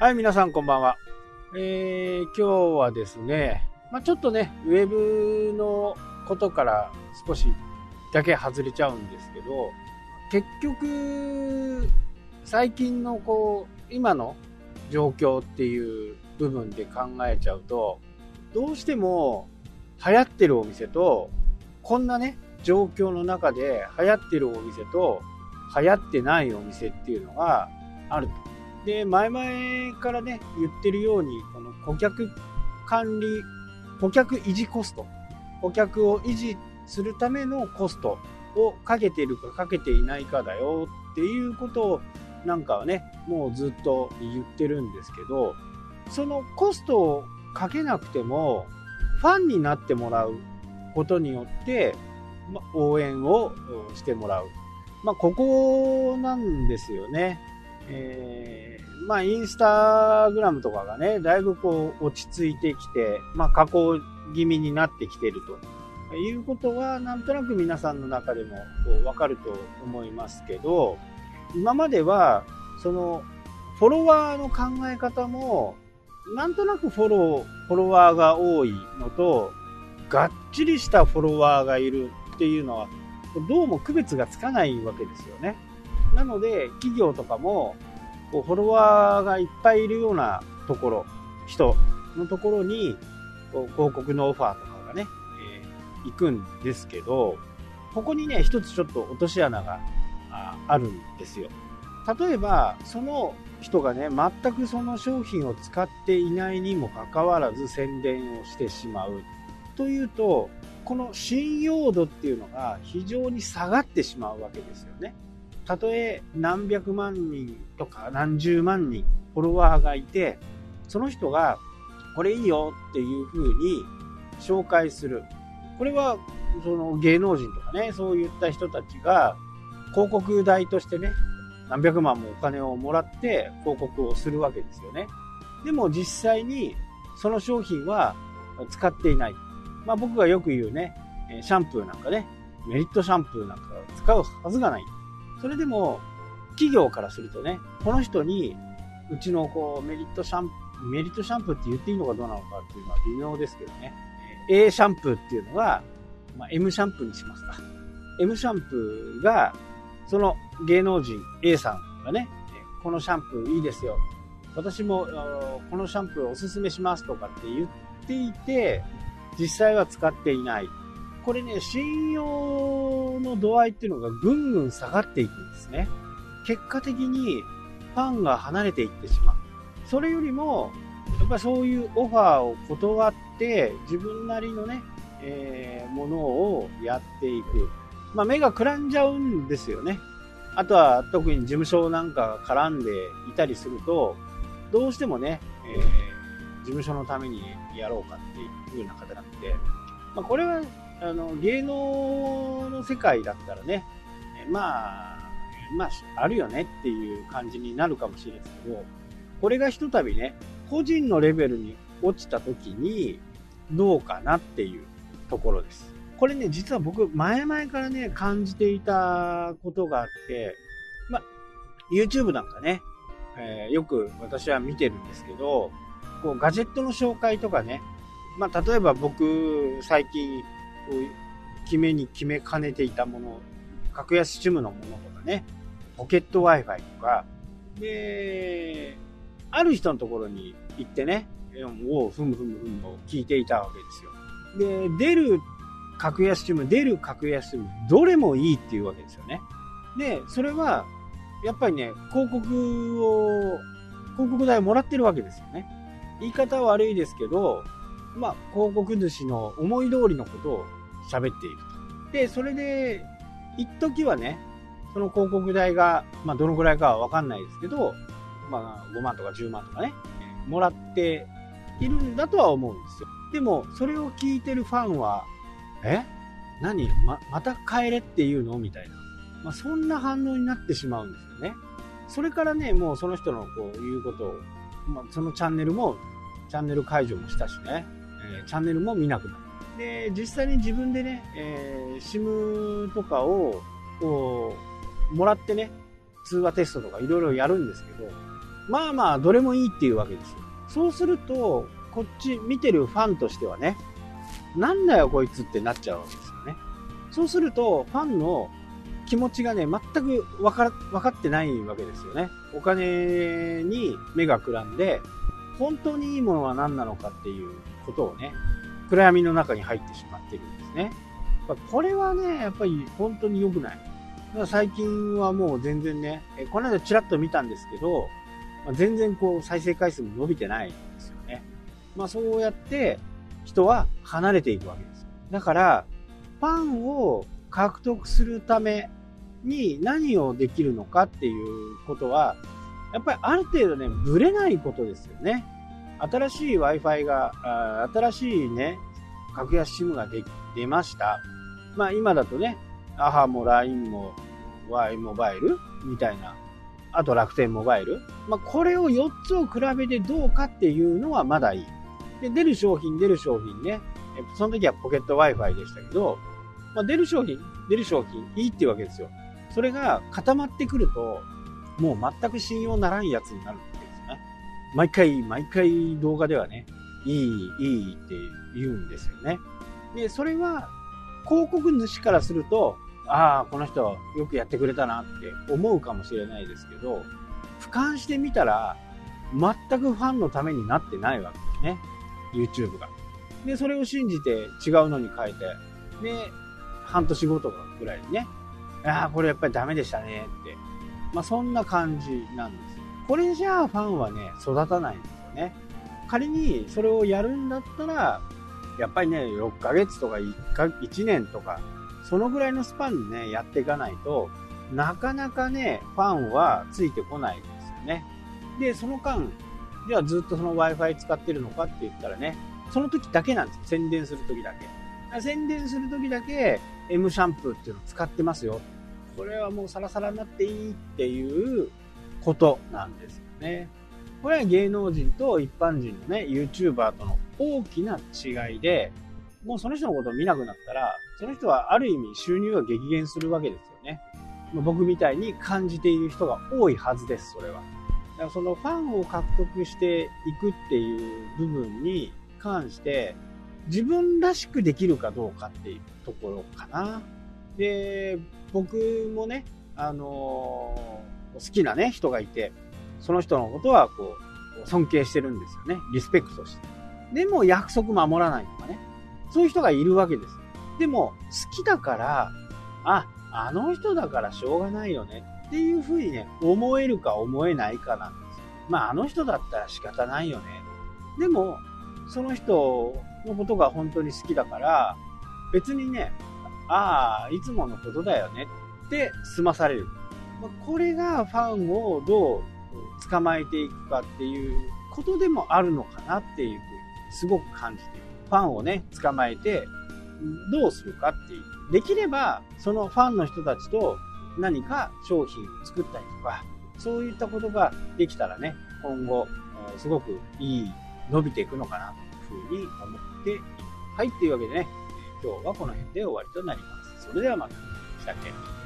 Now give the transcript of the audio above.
はい、皆さんこんばんは。えー、今日はですね、まあ、ちょっとね、ウェブのことから少しだけ外れちゃうんですけど、結局、最近のこう、今の状況っていう部分で考えちゃうと、どうしても流行ってるお店と、こんなね、状況の中で流行ってるお店と流行ってないお店っていうのがあると。で、前々からね、言ってるように、この顧客管理、顧客維持コスト、顧客を維持するためのコストをかけてるかかけていないかだよっていうことをなんかはね、もうずっと言ってるんですけど、そのコストをかけなくても、ファンになってもらうことによって、ま、応援をしてもらう。まあ、ここなんですよね。えー、まあ、インスタグラムとかがね、だいぶこう落ち着いてきて、まあ、加工気味になってきてるということは、なんとなく皆さんの中でもこうわかると思いますけど、今までは、その、フォロワーの考え方も、なんとなくフォロー、フォロワーが多いのと、がっちりしたフォロワーがいるっていうのは、どうも区別がつかないわけですよね。なので、企業とかも、こうフォロワーがいっぱいいるようなところ、人のところに、広告のオファーとかがね、えー、行くんですけど、ここにね、一つちょっと落とし穴があるんですよ。例えば、その人がね、全くその商品を使っていないにもかかわらず宣伝をしてしまうというと、この信用度っていうのが非常に下がってしまうわけですよね。たとえ何百万人とか何十万人フォロワーがいて、その人がこれいいよっていう風に紹介する。これはその芸能人とかね、そういった人たちが広告代としてね、何百万もお金をもらって広告をするわけですよね。でも実際にその商品は使っていない。まあ僕がよく言うね、シャンプーなんかね、メリットシャンプーなんか使うはずがない。それでも、企業からするとね、この人に、うちのこうメリットシャンプー、メリットシャンプーって言っていいのかどうなのかっていうのは微妙ですけどね。A シャンプーっていうのが、まあ、M シャンプーにしますか。M シャンプーが、その芸能人 A さんがね、このシャンプーいいですよ。私もこのシャンプーおすすめしますとかって言っていて、実際は使っていない。これね、信用の度合いっていうのがぐんぐん下がっていくんですね。結果的にファンが離れていってしまう。それよりも、やっぱそういうオファーを断って、自分なりのね、えー、ものをやっていく。まあ、目がくらんじゃうんですよね。あとは特に事務所なんかが絡んでいたりすると、どうしてもね、えー、事務所のためにやろうかっていう風な形なので、まあ、これはあの、芸能の世界だったらね、まあ、まあ、あるよねっていう感じになるかもしれないですけど、これがひとたびね、個人のレベルに落ちた時に、どうかなっていうところです。これね、実は僕、前々からね、感じていたことがあって、まあ、YouTube なんかね、えー、よく私は見てるんですけど、こう、ガジェットの紹介とかね、まあ、例えば僕、最近、決めに決めかねていたもの、格安 SIM のものとかね、ポケット Wi-Fi とか、で、ある人のところに行ってね、をふむふむふむを聞いていたわけですよ。で、出る格安 SIM、出る格安 SIM、どれもいいっていうわけですよね。で、それは、やっぱりね、広告を、広告代をもらってるわけですよね。言い方は悪いですけど、まあ、広告主の思い通りのことを喋っていると。で、それで、一時はね、その広告代が、まあ、どのぐらいかはわかんないですけど、まあ、5万とか10万とかね、もらっているんだとは思うんですよ。でも、それを聞いてるファンは、え？何？ま、また帰れっていうの？みたいな。まあ、そんな反応になってしまうんですよね。それからね、もうその人のこういうことを、まあ、そのチャンネルも、チャンネル解除もしたしね、えー、チャンネルも見なくなる。で、実際に自分でね、えー、SIM とかを、こう、もらってね、通話テストとかいろいろやるんですけど、まあまあ、どれもいいっていうわけですよ。そうすると、こっち見てるファンとしてはね、なんだよこいつってなっちゃうわけですよね。そうすると、ファンの気持ちがね、全く分か分かってないわけですよね。お金に目がくらんで、本当にいいものは何なのかっていうことをね、暗闇の中に入ってしまってるんですね。これはね、やっぱり本当に良くない。最近はもう全然ね、この間ちらっと見たんですけど、全然こう再生回数も伸びてないんですよね。まあそうやって人は離れていくわけです。だから、ファンを獲得するために何をできるのかっていうことは、やっぱりある程度ね、ぶれないことですよね。新しい Wi-Fi が、新しいね、格安 SIM がで出ました。まあ今だとね、アハも LINE も Y モバイルみたいな、あと楽天モバイル。まあこれを4つを比べてどうかっていうのはまだいい。で、出る商品、出る商品ね。その時はポケット Wi-Fi でしたけど、まあ、出る商品、出る商品、いいっていうわけですよ。それが固まってくると、もう全く信用ならんやつになる。毎回、毎回動画ではね、いい、いいって言うんですよね。で、それは、広告主からすると、ああ、この人よくやってくれたなって思うかもしれないですけど、俯瞰してみたら、全くファンのためになってないわけですね。YouTube が。で、それを信じて違うのに変えて、で、半年後とかぐらいにね、ああ、これやっぱりダメでしたねって。まあそんな感じなんです。これじゃあファンはね、育たないんですよね。仮にそれをやるんだったら、やっぱりね、6ヶ月とか 1, か1年とか、そのぐらいのスパンでね、やっていかないと、なかなかね、ファンはついてこないんですよね。で、その間、ではずっとその Wi-Fi 使ってるのかって言ったらね、その時だけなんですよ。宣伝する時だけ。宣伝する時だけ M シャンプーっていうのを使ってますよ。これはもうサラサラになっていいっていうことなんですよね。これは芸能人と一般人のね、YouTuber との大きな違いで、もうその人のことを見なくなったら、その人はある意味収入が激減するわけですよね。僕みたいに感じている人が多いはずです、それは。だからそのファンを獲得していくっていう部分に関して、自分らしくできるかどうかっていうところかな。で、僕もね、あのー、好きなね、人がいて、その人のことはこう、尊敬してるんですよね。リスペクトして。でも約束守らないとかね。そういう人がいるわけです。でも、好きだから、あ、あの人だからしょうがないよねっていうふうにね、思えるか思えないかなんです。まあ、あの人だったら仕方ないよね。でも、その人のことが本当に好きだから、別にね、ああ、いつものことだよねって済まされる。これがファンをどう捕まえていくかっていうことでもあるのかなっていうふうにすごく感じている。ファンをね、捕まえてどうするかっていう。できれば、そのファンの人たちと何か商品を作ったりとか、そういったことができたらね、今後、すごくいい、伸びていくのかなというふうに思っています。はい、というわけでね、今日はこの辺で終わりとなります。それではまた。したっけ？